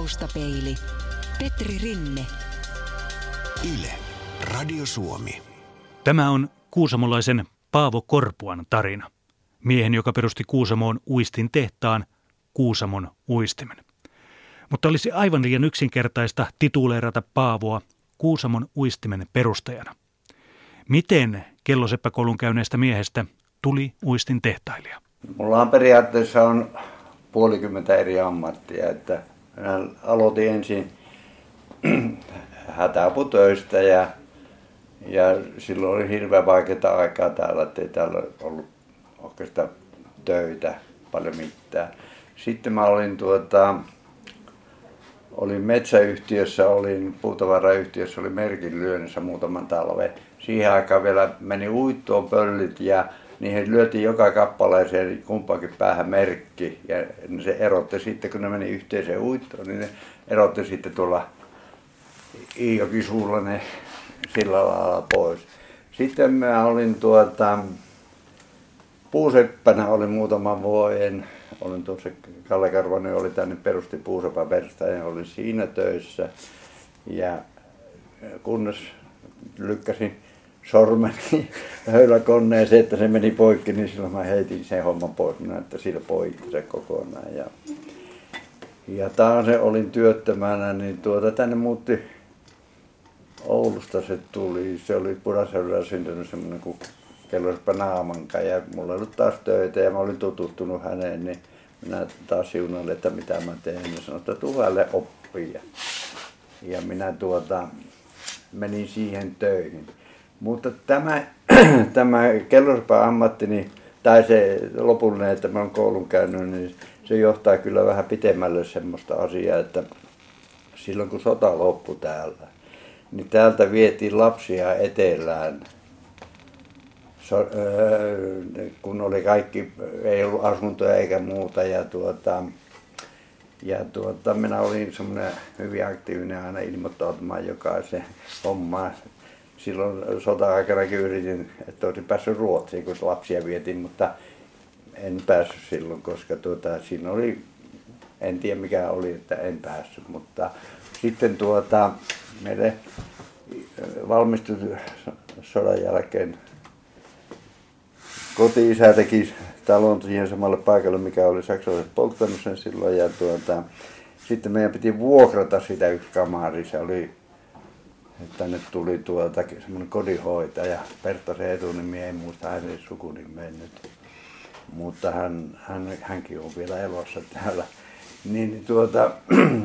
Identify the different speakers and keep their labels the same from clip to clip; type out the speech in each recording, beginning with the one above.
Speaker 1: Taustapeili. Petri Rinne.
Speaker 2: Yle. Radio Suomi.
Speaker 3: Tämä on kuusamolaisen Paavo Korpuan tarina. Miehen, joka perusti Kuusamoon uistin tehtaan Kuusamon uistimen. Mutta olisi aivan liian yksinkertaista tituleerata Paavoa Kuusamon uistimen perustajana. Miten kelloseppäkoulun käyneestä miehestä tuli uistin tehtailija?
Speaker 4: Mulla on periaatteessa on puolikymmentä eri ammattia, että aloitin ensin hätäaputöistä ja, ja silloin oli hirveän vaikeaa aikaa täällä, ettei täällä ollut oikeastaan töitä paljon mitään. Sitten mä olin tuota, olin metsäyhtiössä, olin puutavarayhtiössä, oli merkin lyönnissä muutaman talven. Siihen aikaan vielä meni uittoon pöllit ja niihin lyötiin joka kappaleeseen kumpakin päähän merkki. Ja se erotti sitten, kun ne meni yhteiseen uittoon, niin ne erotti sitten tuolla Iijoki ne sillä lailla pois. Sitten mä olin tuota, puuseppänä oli muutaman vuoden. Olin tuossa, Kalle Karvanen oli tänne perusti puusepan ja olin siinä töissä. Ja kunnes lykkäsin sormeni höyläkoneeseen, että se meni poikki, niin silloin mä heitin sen homman pois. Minä, että sillä poikki se kokonaan. Ja, ja taas se olin työttömänä, niin tuota tänne muutti Oulusta se tuli. Se oli Pudasjärvellä syntynyt semmoinen kuin Kellospa Naamanka ja mulla oli taas töitä ja mä olin tutustunut häneen, niin minä taas siunalle, että mitä mä teen. Ja sanoin, että tuvalle oppia. Ja minä tuota, menin siihen töihin. Mutta tämä, tämä kellospa ammatti, niin, tai se lopullinen, että mä oon koulun käynyt, niin se johtaa kyllä vähän pitemmälle semmoista asiaa, että silloin kun sota loppui täällä, niin täältä vietiin lapsia etelään. So, öö, kun oli kaikki, ei ollut asuntoja eikä muuta ja tuota, ja tuota, minä olin semmoinen hyvin aktiivinen aina ilmoittautumaan jokaisen hommaan silloin sota-aikanakin yritin, että olisin päässyt Ruotsiin, kun lapsia vietin, mutta en päässyt silloin, koska tuota, siinä oli, en tiedä mikä oli, että en päässyt, mutta sitten tuota, meille valmistui sodan jälkeen koti-isä teki talon siihen samalle paikalle, mikä oli saksalaiset polttanut sen silloin. Ja tuota, sitten meidän piti vuokrata sitä yksi kamari. Se oli tänne tuli tuolta semmoinen kodinhoitaja, Pertta se etunimi, ei muista hänen sukunimen nyt. Mutta hän, hän, hänkin on vielä elossa täällä. Niin tuota,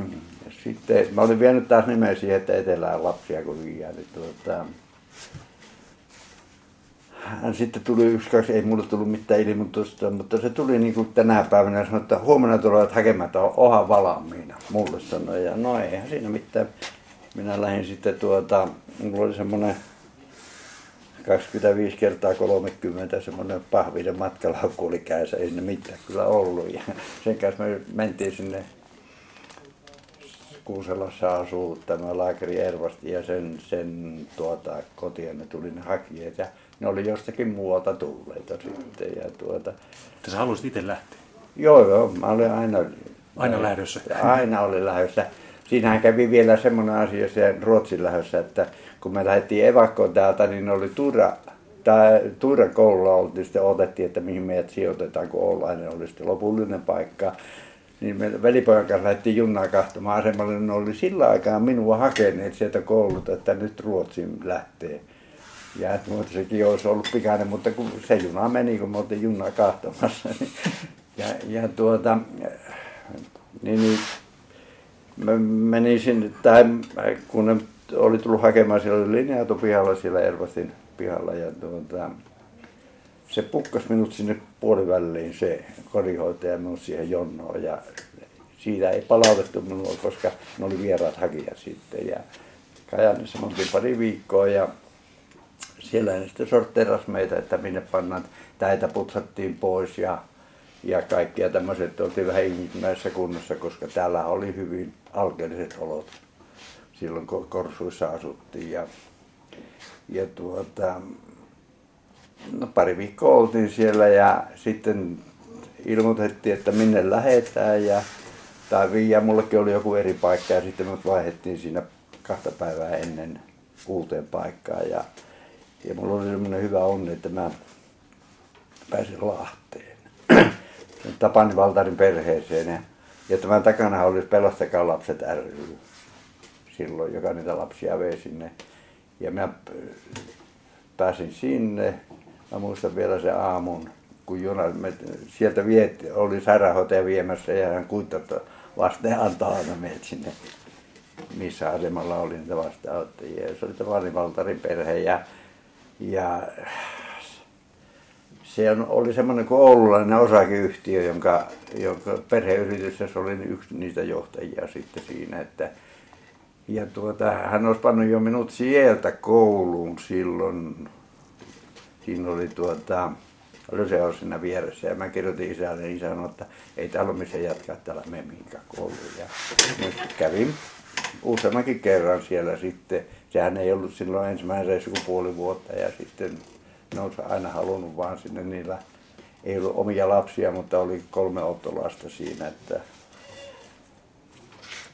Speaker 4: sitten mä olin vienyt taas nimeä siihen, että etelään lapsia kun viiää, niin tuota, hän sitten tuli yksi, kaksi, ei mulle tullut mitään ilmoitusta, mutta se tuli niin kuin tänä päivänä ja sanoi, että huomenna tulevat hakemaan, että oha valmiina. Mulle sanoi, ja no eihän siinä mitään minä lähdin sitten tuota, mulla oli semmoinen 25 kertaa 30 semmoinen pahvinen matkalaukku oli kädessä, ei sinne mitään kyllä ollut. Ja sen kanssa me mentiin sinne Kuuselossa asuu tämä lääkäri Ervasti ja sen, sen tuota, kotiin ne tuli ne hakijat ja ne oli jostakin muualta tulleita sitten. Ja tuota,
Speaker 3: Että sä haluaisit itse lähteä?
Speaker 4: Joo, joo, mä olin aina...
Speaker 3: Aina lähdössä?
Speaker 4: Aina oli lähdössä siinähän kävi vielä semmoinen asia sen Ruotsin lähdössä, että kun me lähdettiin evakkoon täältä, niin oli Tura, tämä Turan koululla oltiin sitten otettiin, että mihin meidät sijoitetaan, kun Oulainen oli sitten lopullinen paikka. Niin me velipojan kanssa lähdettiin junnaa kahtomaan asemalle, ne oli sillä aikaa minua hakeneet sieltä koululta, että nyt Ruotsiin lähtee. Ja että muuta sekin olisi ollut pikainen, mutta kun se juna meni, kun me oltiin junnaa kahtomassa. Niin, ja, ja tuota, niin, niin mä sinne, tai kun ne oli tullut hakemaan, siellä oli linja pihalla siellä Ervastin pihalla ja tuota, se pukkas minut sinne puoliväliin se kodinhoitaja minut siihen jonnoon ja siitä ei palautettu minua, koska ne oli vieraat hakijat sitten ja Kajanissa me pari viikkoa ja siellä ne sitten sortteeras meitä, että minne pannaan, täitä putsattiin pois ja ja kaikkia tämmöiset oltiin vähän ihmismäisessä kunnossa, koska täällä oli hyvin alkeelliset olot. Silloin Korsuissa asuttiin ja, ja tuota, no pari viikkoa oltiin siellä ja sitten ilmoitettiin, että minne lähetään ja tai viiä, mullekin oli joku eri paikka ja sitten mut vaihdettiin siinä kahta päivää ennen uuteen paikkaan ja, ja mulla oli semmoinen hyvä onni, että mä pääsin Lahteen. Tapani Valtarin perheeseen ja, ja tämän takana oli Pelastakaa lapset ry silloin, joka niitä lapsia vei sinne. Ja mä pääsin sinne. Mä muistan vielä se aamun, kun juna, me sieltä viet, oli sairaanhoitaja viemässä ja hän kuittat vasten antaa aina meidät sinne, missä asemalla oli niitä vastaanottajia. Se oli Tapani Valtarin perhe ja, ja se oli semmoinen kuin oululainen osakeyhtiö, jonka, jonka perheyrityksessä oli yksi niistä johtajia sitten siinä, että ja tuota, hän olisi pannut jo minut sieltä kouluun silloin. Siinä oli tuota, Löseos siinä vieressä ja mä kirjoitin isälle niin sanoi, että ei täällä ole missä jatkaa, täällä me mihinkään kouluun. Ja kävin useammankin kerran siellä sitten. Sehän ei ollut silloin ensimmäisen puoli vuotta ja sitten ne olisi aina halunnut vaan sinne niillä, ei ollut omia lapsia, mutta oli kolme ottolasta siinä, että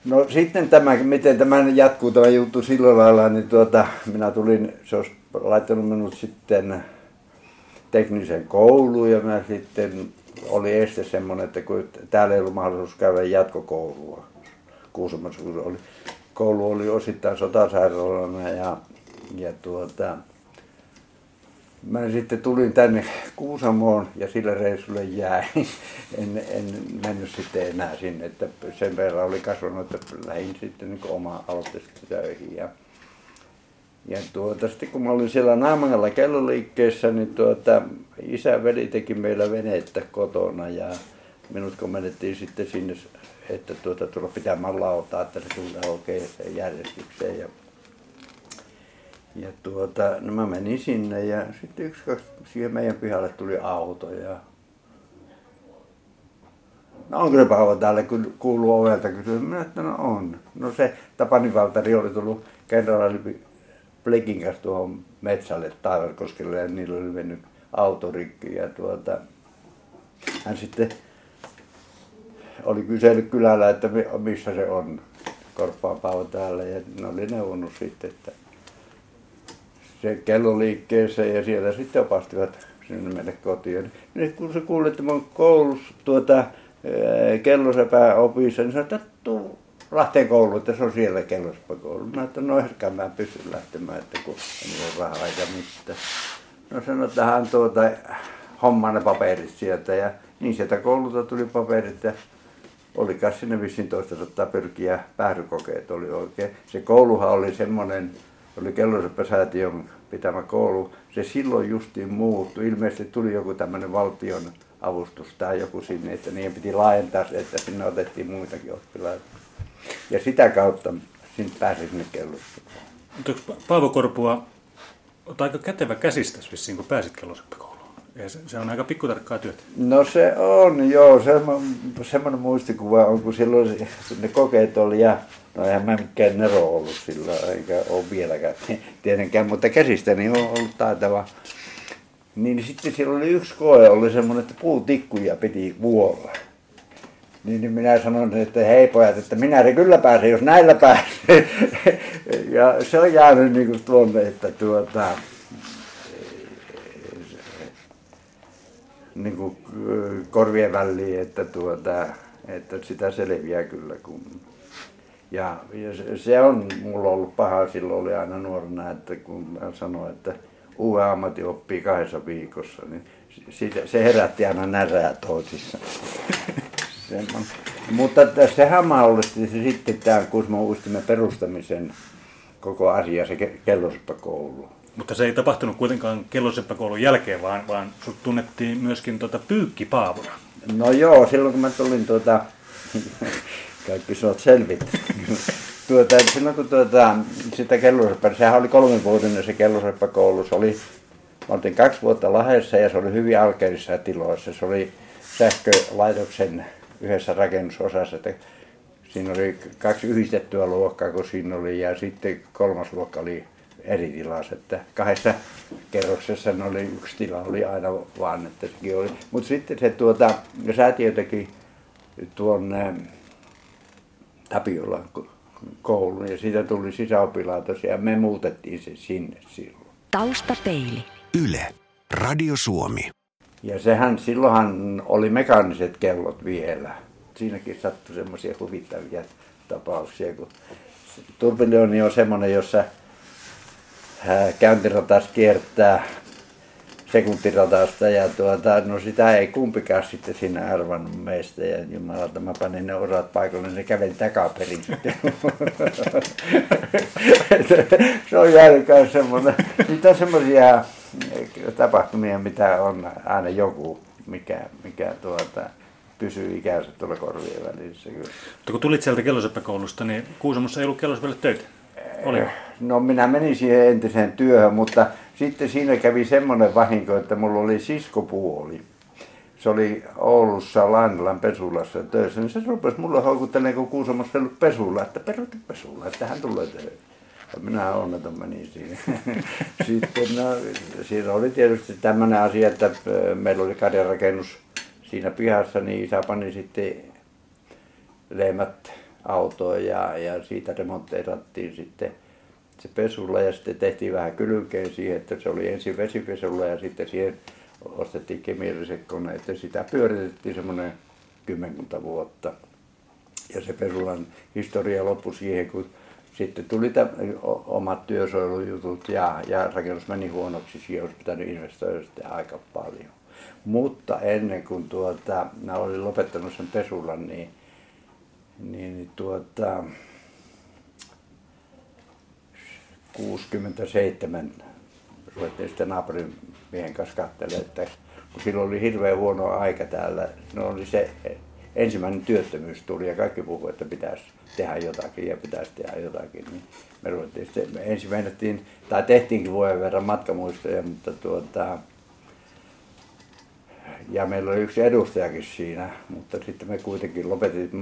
Speaker 4: No sitten tämä, miten tämä jatkuu tämä juttu sillä lailla, niin tuota, minä tulin, se olisi laittanut minut sitten teknisen kouluun ja mä sitten oli este semmoinen, että kun täällä ei ollut mahdollisuus käydä jatkokoulua. Kuusamassa oli, koulu oli osittain sotasairaalana ja, ja tuota, mä sitten tulin tänne Kuusamoon ja sillä reissulle jäin. En, en mennyt sitten enää sinne, että sen verran oli kasvanut, että lähdin sitten niin oma aloitteisesti töihin. Ja, ja tuota, sitten kun mä olin siellä Naamangalla kelloliikkeessä, niin tuota, isä veli teki meillä venettä kotona ja minut kun menettiin sitten sinne, että tuota, tulla pitämään lautaa, että se tulee oikein järjestykseen. Ja ja tuota, no mä menin sinne ja sitten yksi, kaksi, siihen meidän pihalle tuli auto ja No onko se Paavo täällä, kun kuuluu ovelta kysyä. Minä että no on. No se Tapani Valtari oli tullut kenraali Plekin kanssa tuohon metsälle Taivarkoskelle ja niillä oli mennyt autorikki ja tuota, hän sitten oli kysellyt kylällä, että missä se on. Korppaan täällä ja ne oli neuvonut sitten, että se kelloliikkeeseen ja siellä sitten opastivat sinne meille kotiin. Nyt kun se kuuli, että mä oon koulussa tuota, kellosepää opissa, niin sanoi, että tuu Lahteen kouluun, että se on siellä kellosepä koulu. Mä että no ehkä mä pystyn lähtemään, että kun ei ole rahaa eikä mitään. No sanoi, että hän tuota, hommaa ne paperit sieltä ja niin sieltä koululta tuli paperit ja oli sinne vissiin toista sataa pyrkiä päärykokeet oli oikein. Se kouluhan oli semmoinen, oli Kelloseppä-säätiön pitämä koulu. Se silloin justiin muuttui. Ilmeisesti tuli joku tämmöinen valtion avustus tai joku sinne, että niiden piti laajentaa se, että sinne otettiin muitakin oppilaita. Ja sitä kautta sinne pääsi sinne.
Speaker 3: Mutta Paavo Korpua, aika kätevä vissiin, kun pääsit kelloseppäkouluun. Se, on aika pikkutarkkaa työtä.
Speaker 4: No se on, joo. Se, semmoinen muistikuva on, kun silloin ne kokeet oli ja No eihän mä mikään nero ollut sillä, eikä ole vieläkään tietenkään, mutta käsistäni on ollut taitava. Niin sitten siellä oli yksi koe, oli semmoinen, että puutikkuja piti vuolla. Niin, niin minä sanoin, että hei pojat, että minä se kyllä pääsen, jos näillä pääsee. ja se on jäänyt niin kuin tuonne, että tuota, niin kuin korvien väliin, että, tuota, että sitä selviää kyllä kun ja, ja se, se on mulla ollut paha silloin oli aina nuorena, että kun mä sanoin, että uuden ammatti oppii kahdessa viikossa, niin siitä, se herätti aina närää toisissa. Mutta se hämäollisti se sitten tämä Kusmo Uistimen perustamisen koko asia, se kelloseppäkoulu.
Speaker 3: Mutta se ei tapahtunut kuitenkaan kelloseppäkoulun jälkeen, vaan, vaan sut tunnettiin myöskin tuota pyykkipaavona.
Speaker 4: No joo, silloin kun mä tulin tuota, kaikki sä oot selvit. tuota, silloin kun tuota, sitä kelloseppä, sehän oli kolmenvuotinen se kelloseppäkoulu, se oli, mä oltiin kaksi vuotta Lahdessa ja se oli hyvin alkeellisissa tiloissa. Se oli sähkölaitoksen yhdessä rakennusosassa, että siinä oli kaksi yhdistettyä luokkaa, kun siinä oli, ja sitten kolmas luokka oli eri tilassa, että kahdessa kerroksessa oli yksi tila oli aina vaan, että sekin oli. Mutta sitten se tuota, säätiö teki tuonne Tapiolan koulun ja siitä tuli sisäopilaitos ja me muutettiin se sinne silloin.
Speaker 1: Taustapeili.
Speaker 2: Yle, Radio Suomi.
Speaker 4: Ja sehän, silloinhan oli mekaaniset kellot vielä. Siinäkin sattui semmoisia huvittavia tapauksia, kun turbilioni on semmoinen, jossa käyntiratas kiertää sekuntiratasta ja tuota, no sitä ei kumpikaan sitten siinä arvannut meistä ja jumalalta mä panin ne osat paikalle, ne käveli takaperin sitten. se on jäänyt myös semmoinen, niitä semmoisia tapahtumia, mitä on aina joku, mikä, mikä tuota, pysyy ikänsä tuolla korvien välissä.
Speaker 3: Mutta kun tulit sieltä kelloseppäkoulusta, niin Kuusamossa ei ollut kellosepälle töitä? Oli.
Speaker 4: No minä menin siihen entiseen työhön, mutta sitten siinä kävi semmoinen vahinko, että mulla oli siskopuoli. Se oli Oulussa Lainilan pesulassa töissä, niin se rupesi mulle houkuttelemaan, kun Kuusamossa ollut pesulla, että peruutin pesulla, että hän tulee töihin. Ja minä onneton menin siinä. Sitten no, siinä oli tietysti tämmöinen asia, että meillä oli karjarakennus siinä pihassa, niin isä pani sitten leimät autoon ja, ja siitä remontteerattiin sitten se pesulla ja sitten tehtiin vähän kylkeen siihen, että se oli ensin vesipesulla ja sitten siihen ostettiin kemialliset koneet ja sitä pyöritettiin semmoinen kymmenkunta vuotta. Ja se pesulan historia loppui siihen, kun sitten tuli tämän, omat työsuojelujutut ja, ja rakennus meni huonoksi, siihen olisi pitänyt investoida sitten aika paljon. Mutta ennen kuin tuota, mä olin lopettanut sen pesulan, niin, niin, niin tuota, 67 ruvettiin sitten naapurin miehen kanssa katselemaan, että kun silloin oli hirveän huono aika täällä, no oli se ensimmäinen työttömyys tuli ja kaikki puhuivat, että pitäisi tehdä jotakin ja pitäisi tehdä jotakin. Niin me ruvettiin sitten, me ensin mennettiin, tai tehtiinkin vuoden verran matkamuistoja, mutta tuota, ja meillä oli yksi edustajakin siinä, mutta sitten me kuitenkin lopetettiin.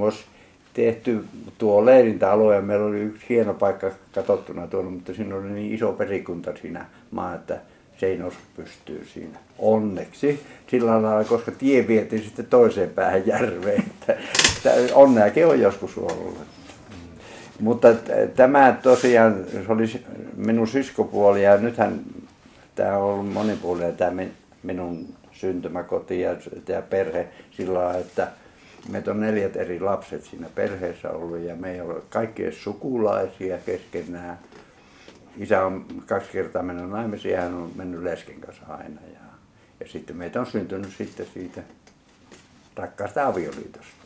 Speaker 4: Tehty tuo leirintäalue ja meillä oli yksi hieno paikka katsottuna tuolla, mutta siinä oli niin iso perikunta siinä maa, että se ei nousu pystyy siinä. Onneksi sillä lailla, koska tie vietiin sitten toiseen päähän järveen. Että, että onneakin on joskus ollut. Mutta tämä tosiaan, se oli minun siskopuoli ja nythän tämä on ollut monipuolinen tämä minun syntymäkoti ja, ja perhe sillä lailla, että meitä on neljät eri lapset siinä perheessä ollut ja me ei ole kaikki sukulaisia keskenään isä on kaksi kertaa mennyt naimisiin ja hän on mennyt lesken kanssa aina. Ja, ja sitten meitä on syntynyt sitten siitä rakkaasta avioliitosta.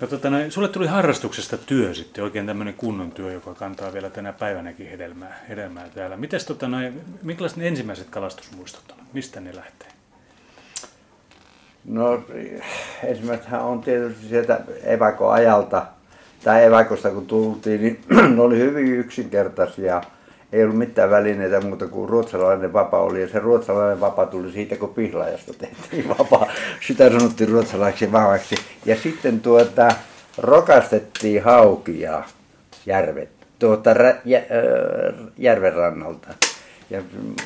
Speaker 3: No, tota, no, sulle tuli harrastuksesta työ sitten, oikein tämmöinen kunnon työ, joka kantaa vielä tänä päivänäkin hedelmää, hedelmää täällä. Mites, tota, no, minkälaiset ne ensimmäiset kalastusmuistot on? Mistä ne lähtee?
Speaker 4: No ensimmäisenhän on tietysti sieltä evakoajalta, tai evakosta kun tultiin, niin ne oli hyvin yksinkertaisia ei ollut mitään välineitä muuta kuin ruotsalainen vapa oli. Ja se ruotsalainen vapa tuli siitä, kun pihlajasta tehtiin vapa. Sitä sanottiin ruotsalaiseksi vavaksi. Ja sitten tuota, rokastettiin haukia järvet, tuota, jä, järven rannalta. Ja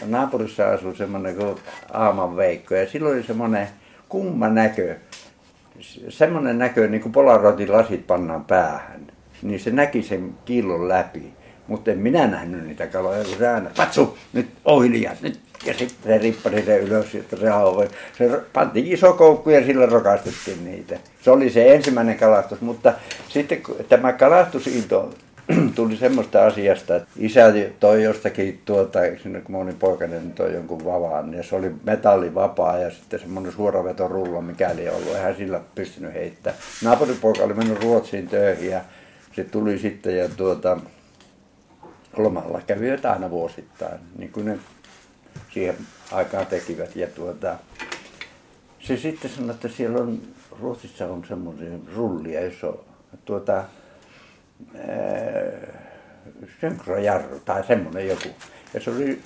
Speaker 4: naapurissa asui semmoinen kuin Aaman Veikko. Ja silloin oli semmoinen kumma näkö. Semmoinen näkö, niin kuin polaroidin lasit pannaan päähän. Niin se näki sen killon läpi. Mutta en minä nähnyt niitä kaloja, kun se aina, patsu, nyt oilia, nyt. Ja sitten se rippasi se ylös, että se hauvoi. Se pantiin iso koukku ja sillä rokastettiin niitä. Se oli se ensimmäinen kalastus, mutta sitten tämä kalastusinto tuli semmoista asiasta, että isä toi jostakin tuota, sinne kun moni poikainen toi jonkun vavaan, ja se oli metallivapaa ja sitten semmoinen suoravetorullo, mikäli ollut, eihän sillä pystynyt heittämään. Naapuripoika oli mennyt Ruotsiin töihin ja se tuli sitten ja tuota, lomalla kävivät aina vuosittain, niin kuin ne siihen aikaan tekivät. Ja tuota, se sitten sanoi, että siellä on, Ruotsissa on semmoisia rullia, jos on tuota, synkrojarru tai semmoinen joku. Ja se oli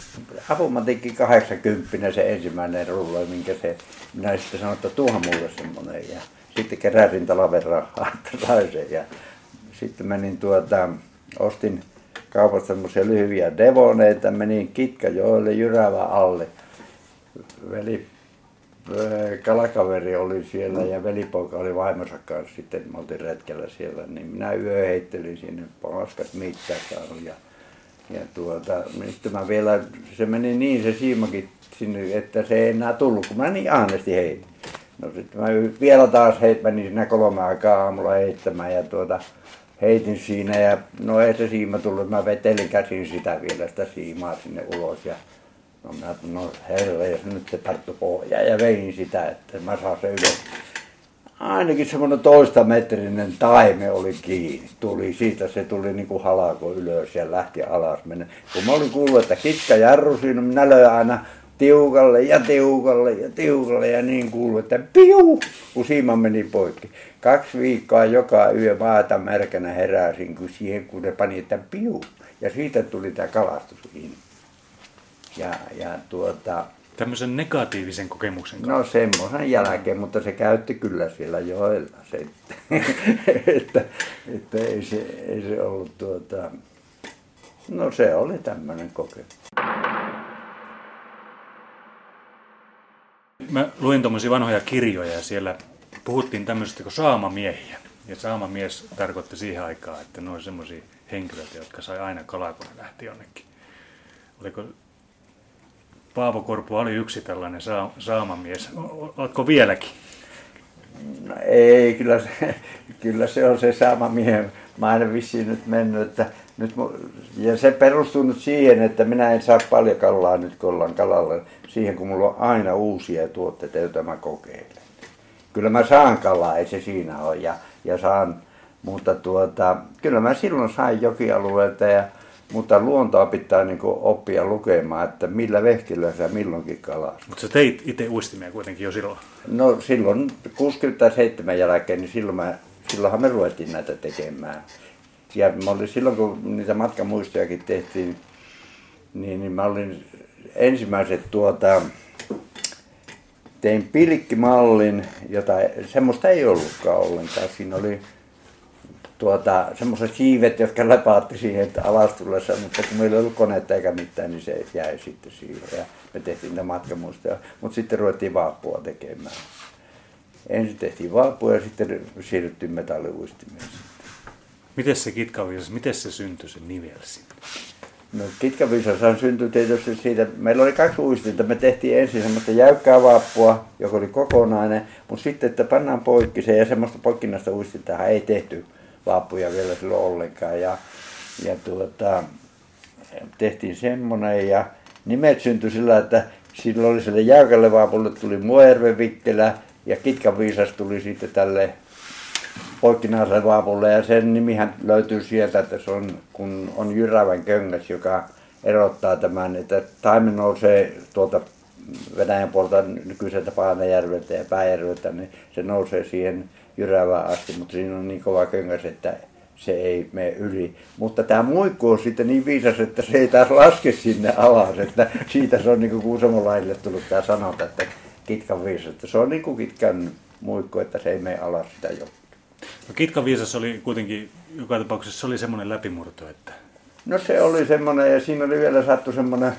Speaker 4: apumatikki 80 se ensimmäinen rullo, minkä se, minä sitten sanoin, että tuohan mulle semmoinen. Ja sitten keräsin talaverran sen ja sitten menin tuota, ostin kaupasta semmoisia lyhyitä devoneita, menin Kitkajoelle Jyrävä alle. Veli kalakaveri oli siellä ja velipoika oli vaimonsa kanssa sitten, me oltiin retkellä siellä, niin minä yö heittelin sinne paskat mitään ja, ja tuota, sitten mä vielä, se meni niin se siimakin sinne, että se ei enää tullut, kun mä niin ahnesti heitin. No sitten mä vielä taas heit, menin siinä kolme aikaa aamulla heittämään ja tuota, heitin siinä ja no ei se siima tullut, mä vetelin käsin sitä vielä sitä siimaa sinne ulos ja no mä no herra, jos nyt se tarttu pohjaa ja vein sitä, että mä saan se ylös. Ainakin semmoinen toista metrinen taime oli kiinni. Tuli siitä, se tuli niin kuin halako ylös ja lähti alas mennä. Kun mä olin kuullut, että kitka jarru siinä, minä löin aina tiukalle ja tiukalle ja tiukalle ja niin kuului, että piu, kun siima meni poikki. Kaksi viikkoa joka yö maata märkänä heräsin, kun siihen kun ne pani, että piu. Ja siitä tuli tämä kalastus kiinni. Ja, ja tuota,
Speaker 3: Tämmöisen negatiivisen kokemuksen
Speaker 4: kautta. No semmoisen jälkeen, mutta se käytti kyllä siellä joella se, että, että ei, se, ei se ollut tuota, no se oli tämmöinen kokemus.
Speaker 3: Mä luin tuommoisia vanhoja kirjoja ja siellä puhuttiin tämmöisestä kuin saamamiehiä. Ja saamamies tarkoitti siihen aikaan, että ne oli semmoisia henkilöitä, jotka sai aina kalaa, kun ne lähti jonnekin. Oliko Paavo Korpu oli yksi tällainen saa, saamamies. Oletko vieläkin?
Speaker 4: No ei, kyllä se, kyllä se on se saamamiehen. Mä en vissiin nyt mennyt, että nyt, ja se perustuu nyt siihen, että minä en saa paljon kalaa nyt, kun ollaan kalalla. Siihen, kun mulla on aina uusia tuotteita, joita mä kokeilen. Kyllä mä saan kalaa, ei se siinä ole. Ja, ja saan, mutta tuota, kyllä mä silloin sain jokialueelta, ja, mutta luontoa pitää niin oppia lukemaan, että millä vehkillä sä milloinkin kalaa.
Speaker 3: Mutta sä teit itse uistimia kuitenkin jo silloin?
Speaker 4: No silloin 67 jälkeen, niin silloin mä, silloinhan me ruvettiin näitä tekemään. Ja mä olin silloin, kun niitä matkamuistojakin tehtiin, niin, niin mä olin ensimmäiset tuota, tein pilkkimallin, jota semmoista ei ollutkaan ollenkaan. Siinä oli tuota, semmoiset siivet, jotka lepaatti siihen alastullessa, mutta kun meillä ei ollut koneetta eikä mitään, niin se jäi sitten siihen. Ja me tehtiin niitä matkamuistoja, mutta sitten ruvettiin vaappua tekemään. Ensin tehtiin vaappua ja sitten siirryttiin metalliuistimeen.
Speaker 3: Miten se kitkaviisas, miten se syntyi se nivel sinne?
Speaker 4: No kitkaviisashan syntyi tietysti siitä, meillä oli kaksi uistinta, me tehtiin ensin semmoista jäykkää vaappua, joka oli kokonainen, mutta sitten, että pannaan poikki se ja semmoista poikkinnasta uistintahan ei tehty vaappuja vielä silloin ollenkaan. Ja, ja tuota, tehtiin semmoinen ja nimet syntyi sillä, että silloin oli sille jäykälle vaapulle tuli Muerve Vikkelä ja Kitkan viisas tuli sitten tälle poikkinaiselle vaapulle ja sen nimihän löytyy sieltä, että se on, kun on jyrävän köngäs, joka erottaa tämän, että taimen nousee tuolta Venäjän puolta nykyiseltä Paanajärveltä ja Pääjärveltä, niin se nousee siihen jyrävään asti, mutta siinä on niin kova köngäs, että se ei mene yli. Mutta tämä muikku on sitten niin viisas, että se ei taas laske sinne alas, että siitä se on niin kuin Kuusamolaisille tullut tämä sanota, että kitkan viisas, että se on niin kuin kitkan muikku, että se ei mene alas sitä jokea.
Speaker 3: No Kitkan viisas oli kuitenkin, joka tapauksessa se oli semmoinen läpimurto, että...
Speaker 4: No se oli semmoinen ja siinä oli vielä sattu semmoinen,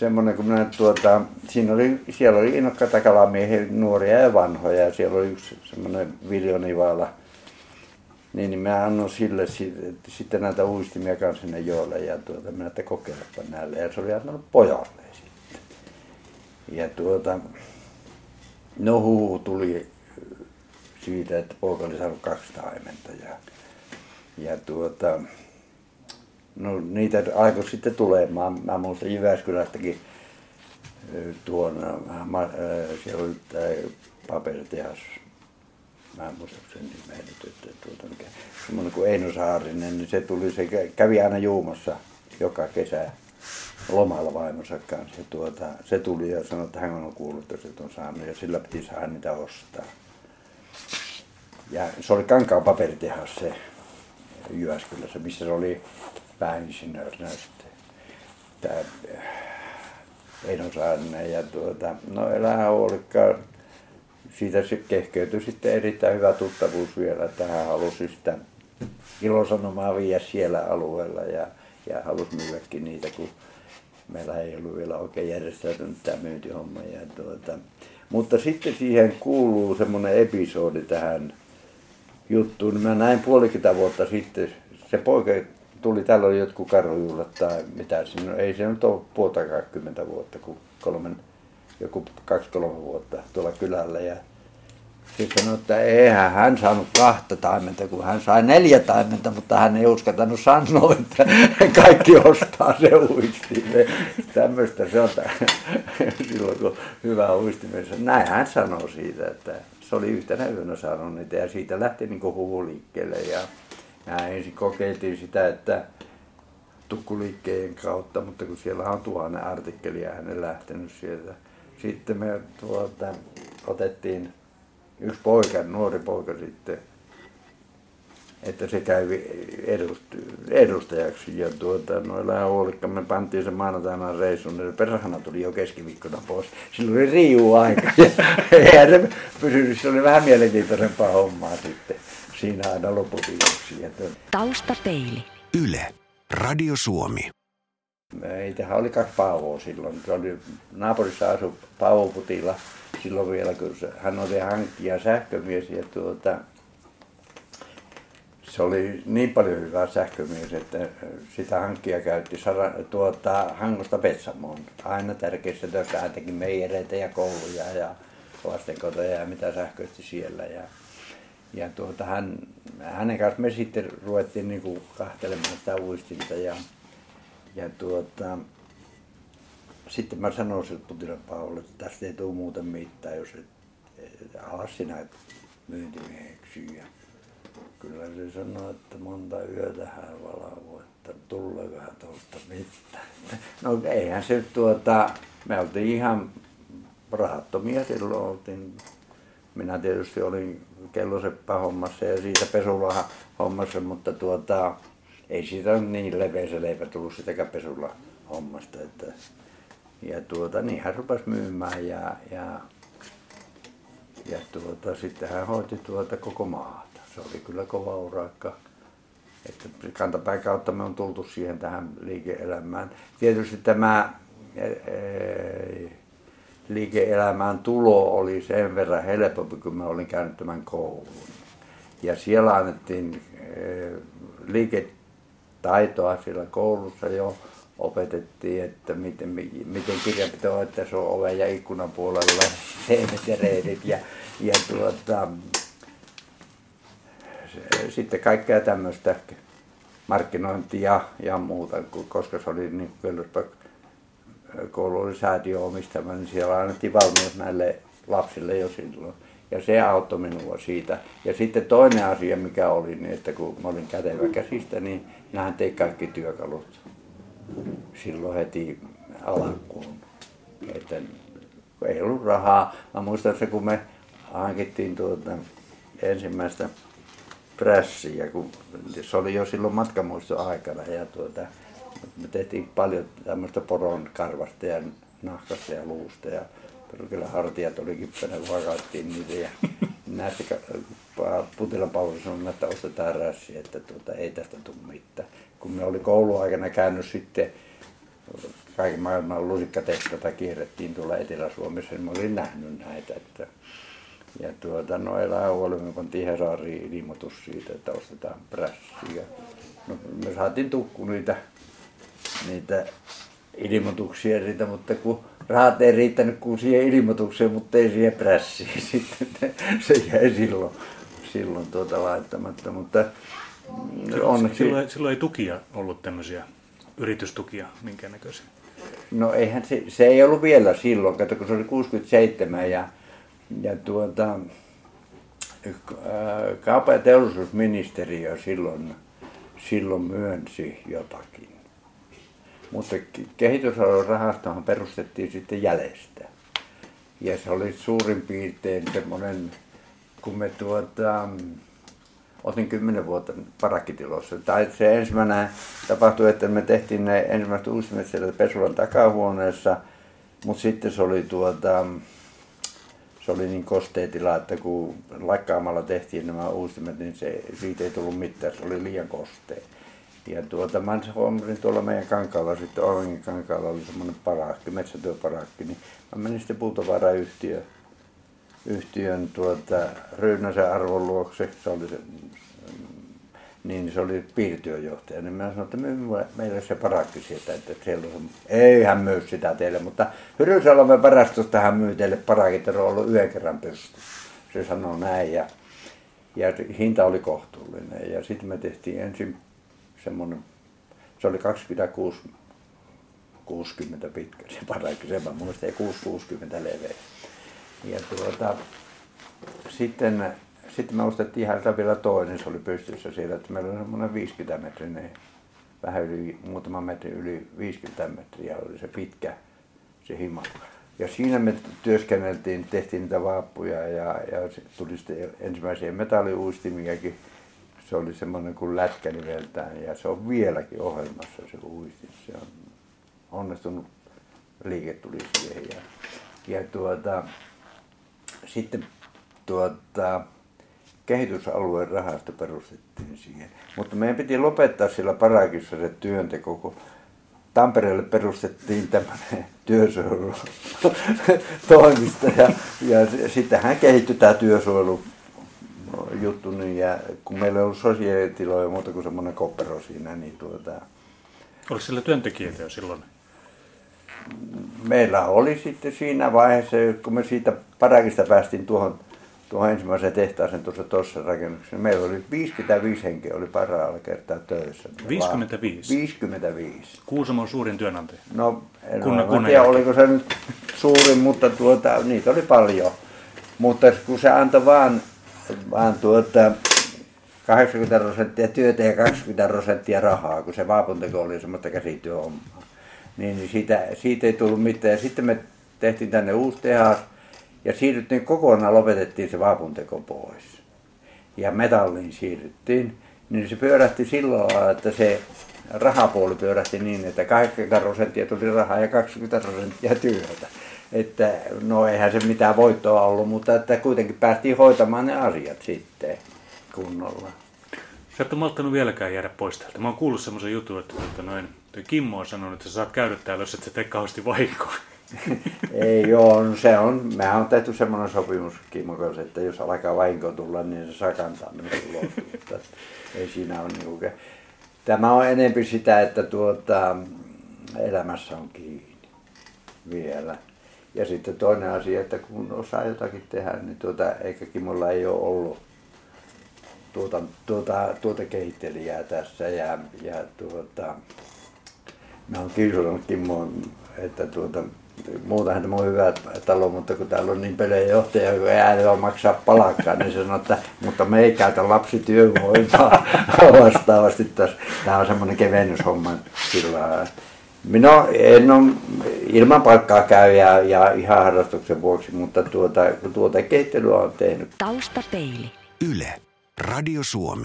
Speaker 4: semmoinen kun minä tuota, siinä oli, siellä oli innokkaita kalamiehiä, nuoria ja vanhoja ja siellä oli yksi semmoinen Viljo Nivala. Niin, niin mä annoin sille sitten näitä uistimia kanssa sinne joille ja tuota, minä että kokeilepa näille ja se oli annanut pojalle sitten. Ja tuota, no huu tuli siitä, että poika oli saanut kaksi taimenta. Ja, ja tuota, no niitä alkoi sitten tulemaan. Mä muistan Jyväskylästäkin tuon, mä, siellä oli tämä paperitehas, mä en muista sen nimeä nyt, että tuota, mikä, semmoinen kuin Eino Saarinen, niin se tuli, se kävi aina juumassa joka kesä lomalla vaimonsa kanssa. Ja tuota, se tuli ja sanoi, että hän on kuullut, että se on saanut ja sillä piti saada niitä ostaa. Ja se oli Kankaan paperitehas se Jyväskylässä, missä se oli pääinsinöörinä sitten. Tämä Eino Saarinen ja tuota, no elää Oulikka, siitä se kehkeytyi sitten erittäin hyvä tuttavuus vielä, että hän halusi sitä ilosanomaa viedä siellä alueella ja, ja halusi myydäkin niitä, kun meillä ei ollut vielä oikein järjestäytynyt tämä myyntihomma. Ja tuota, Mutta sitten siihen kuuluu semmoinen episodi tähän juttuun. Mä näin puolikymmentä vuotta sitten, se poika tuli, täällä oli jotkut karhujuhlat tai mitä siinä, ei se nyt ole puolta 20 vuotta, kun kolmen, joku kaksi-kolme vuotta tuolla kylällä. Ja sitten sanoi, että eihän hän saanut kahta taimenta, kun hän sai neljä taimenta, mutta hän ei uskaltanut sanoa, että kaikki ostaa se uistime. Tämmöistä se on silloin, kun hyvä uistimessa. Näin hän sanoi siitä, että se oli yhtenä yönä saanut niitä ja siitä lähti niin huhu liikkeelle. Ja, ja ensin kokeiltiin sitä, että tukkuliikkeen kautta, mutta kun siellä on tuhannen artikkelia hänen lähtenyt sieltä. Sitten me tuota, otettiin yksi poika, nuori poika sitten, että se kävi edust, edustajaksi. Ja tuota, noilla huolikka me pantiin se maanantaina reissun, niin perhana tuli jo keskiviikkona pois. Silloin oli riiu aika. ja se pysynyt, se oli vähän mielenkiintoisempaa hommaa sitten siinä aina lopuksi.
Speaker 1: Taustapeili.
Speaker 2: Yle. Radio Suomi.
Speaker 4: Meitähän oli kaksi Paavoa silloin. Se oli, naapurissa asui Paavo Putila silloin vielä, kun hän oli hankkija sähkömies ja tuota, se oli niin paljon hyvä sähkömies, että sitä hankkia käytti Sara, tuota, Hangosta Petsamoon. Aina tärkeissä töissä hän teki meijereitä ja kouluja ja lastenkoteja ja mitä sähköisti siellä. Ja, ja tuota, hän, hänen kanssa me sitten ruvettiin niin kuin kahtelemaan sitä uistinta ja, ja tuota, sitten mä sanoin sille Putilan Paavolle, että tästä ei tule muuten mitään, jos et, et alas sinä myyntimieheksi. Ja kyllä se sanoi, että monta yötä hän valvoi, että tuleekohan tuosta mitään. No eihän se tuota, me oltiin ihan rahattomia silloin oltiin. Minä tietysti olin kelloseppä hommassa ja siitä pesulaha hommassa, mutta tuota, ei siitä niin leveä se leipä tullut sitäkään pesula hommasta, että ja tuota, niin hän rupesi myymään ja, ja, ja tuota, sitten hän hoiti tuota koko maata. Se oli kyllä kova urakka. Että kantapään kautta me on tultu siihen tähän liike-elämään. Tietysti tämä e, e, liike-elämään tulo oli sen verran helpompi, kun mä olin käynyt tämän koulun. Ja siellä annettiin e, liiketaitoa siellä koulussa jo opetettiin, että miten, miten kirjanpito että se on oven ja ikkunan puolella seinät ja ja, ja tuota, sitten kaikkea tämmöistä markkinointia ja muuta, koska se oli niin kuin koulu oli säätiö omistama, niin siellä annettiin valmius näille lapsille jo silloin. Ja se auttoi minua siitä. Ja sitten toinen asia, mikä oli, niin että kun mä olin kätevä käsistä, niin nähän tein kaikki työkalut silloin heti alkuun. Että ei ollut rahaa. Mä muistan se, kun me hankittiin tuota ensimmäistä prässiä, kun se oli jo silloin matkamuistoaikana ja tuota, me tehtiin paljon tämmöistä poron karvasta ja nahkasta ja luusta ja kyllä hartiat oli kippänä, kun hakattiin niitä ja näistä Putilan Pauli sanoi, että ostetaan rässi, että tuota, ei tästä tule mitään. Kun me oli kouluaikana käynyt sitten kaiken maailman lusikkatehtaita kierrettiin tuolla Etelä-Suomessa, niin mä olin nähnyt näitä. Että, ja tuota, no eläinhuolemme pantiin Hesaariin ilmoitus siitä, että ostetaan prässiä. No, me saatiin tukku niitä, niitä ilmoituksia siitä, mutta kun rahat ei riittänyt kuin siihen ilmoitukseen, mutta ei siihen prässiin. Sitten se jäi silloin, silloin tuota laittamatta. Mutta
Speaker 3: onneksi... silloin, silloin ei tukia ollut tämmöisiä yritystukia minkäännäköisiä?
Speaker 4: No eihän se, se ei ollut vielä silloin, kato, kun se oli 67 ja, ja tuota, kauppa- ja teollisuusministeriö silloin, silloin myönsi jotakin. Mutta kehitysalueen rahastohan perustettiin sitten jäljestä. Ja se oli suurin piirtein semmoinen, kun me tuota, otin kymmenen vuotta parakkitilossa. Tai se ensimmäinen tapahtui, että me tehtiin ne ensimmäiset uusimet siellä Pesulan takahuoneessa, mutta sitten se oli tuota, se oli niin kosteetila, että kun lakkaamalla tehtiin nämä uusimet, niin se, siitä ei tullut mitään, se oli liian kostea. Ja tuota, mä huomasin tuolla meidän kankaalla, sitten Orangin kankaalla oli semmoinen parakki, metsätyöparakki, niin mä menin sitten puutavarayhtiöön yhtiön tuota, Ryynäsen arvon luokse. Se oli se, niin se oli piirityöjohtaja. Niin mä sanoin, että myy meille se parakki sieltä, että siellä on, ei hän myy sitä teille, mutta Hyrysalmen varastosta hän myy teille parakit, on ollut yhden kerran pystyssä. Se sanoi näin ja, ja hinta oli kohtuullinen. Ja sitten me tehtiin ensin semmoinen, se oli 26 60 pitkä se parakki, se mä muistan, ei 660 leveä. Ja tuota, sitten, sitten me ostettiin häneltä vielä toinen, se oli pystyssä siellä, että meillä oli semmoinen 50 metrinen, vähän yli, muutama metri yli 50 metriä oli se pitkä, se hima. Ja siinä me työskenneltiin, tehtiin niitä vaappuja ja, ja tuli sitten ensimmäisiä metalliuistimiakin. Se oli semmoinen kuin lätkä nimeltään ja se on vieläkin ohjelmassa se uistin. Se on onnistunut liike tuli siihen. Ja, ja tuota, sitten tuota, kehitysalueen rahasto perustettiin siihen. Mutta meidän piti lopettaa sillä parakissa se työnteko, kun Tampereelle perustettiin tämmöinen työsuojelutoimisto ja, ja sitten hän kehittyi tämä työsuojelu juttu, niin ja kun meillä ei ollut sosiaalitiloja muuta kuin semmoinen koppero siinä, niin tuota...
Speaker 3: Oliko sillä työntekijöitä jo silloin?
Speaker 4: meillä oli sitten siinä vaiheessa, kun me siitä parakista päästiin tuohon, tuohon ensimmäiseen tehtaaseen tuossa tuossa rakennuksessa, niin meillä oli 55 henkeä oli parhaalla kertaa töissä.
Speaker 3: 55?
Speaker 4: 55.
Speaker 3: Kuusamo on suurin työnantaja.
Speaker 4: No, en kunnan, kunnan tiedä, oliko se nyt suurin, mutta tuota, niitä oli paljon. Mutta kun se antoi vaan, vaan tuota, 80 prosenttia työtä ja 20 prosenttia rahaa, kun se vaapunteko oli semmoista käsityöhommaa niin, niin siitä, siitä ei tullut mitään. Ja sitten me tehtiin tänne uusi tehas ja siirryttiin kokonaan, lopetettiin se vaapunteko pois. Ja metalliin siirryttiin, niin se pyörähti sillä lailla, että se rahapuoli pyörähti niin, että 80 prosenttia tuli rahaa ja 20 prosenttia työtä. Että no eihän se mitään voittoa ollut, mutta että kuitenkin päästiin hoitamaan ne asiat sitten kunnolla.
Speaker 3: Sä et malttanut vieläkään jäädä pois täältä. Mä oon kuullut semmoisen jutun, että, että noin, toi Kimmo on sanonut, että sä saat käydä täällä, jos et sä tee kauheasti vahinkoa.
Speaker 4: Ei joo, no se on, mehän on tehty semmoinen sopimus kanssa, että jos alkaa vahinko tulla, niin se saa kantaa. Mutta ei siinä ole niin kuin, Tämä on enempi sitä, että tuota, elämässä on kiinni vielä. Ja sitten toinen asia, että kun osaa jotakin tehdä, niin tuota, eikä Kimolla ei ole ollut tuota, tuota, tuotekehittelijää tässä ja, ja tuota, mä oon kiusannut Kimmoon, että tuota, muutahan tämä on hyvä talo, mutta kun täällä on niin pelejä kun ei äänellä maksaa palakkaa, niin se sanoo, että mutta me ei käytä lapsityövoimaa vastaavasti tässä. Tämä on semmoinen kevennyshomma sillä Minä en ole ilman palkkaa käy ja, ja ihan harrastuksen vuoksi, mutta tuota, tuota kehittelyä on tehnyt.
Speaker 1: Taustapeili.
Speaker 2: Yle. Radio Suomi.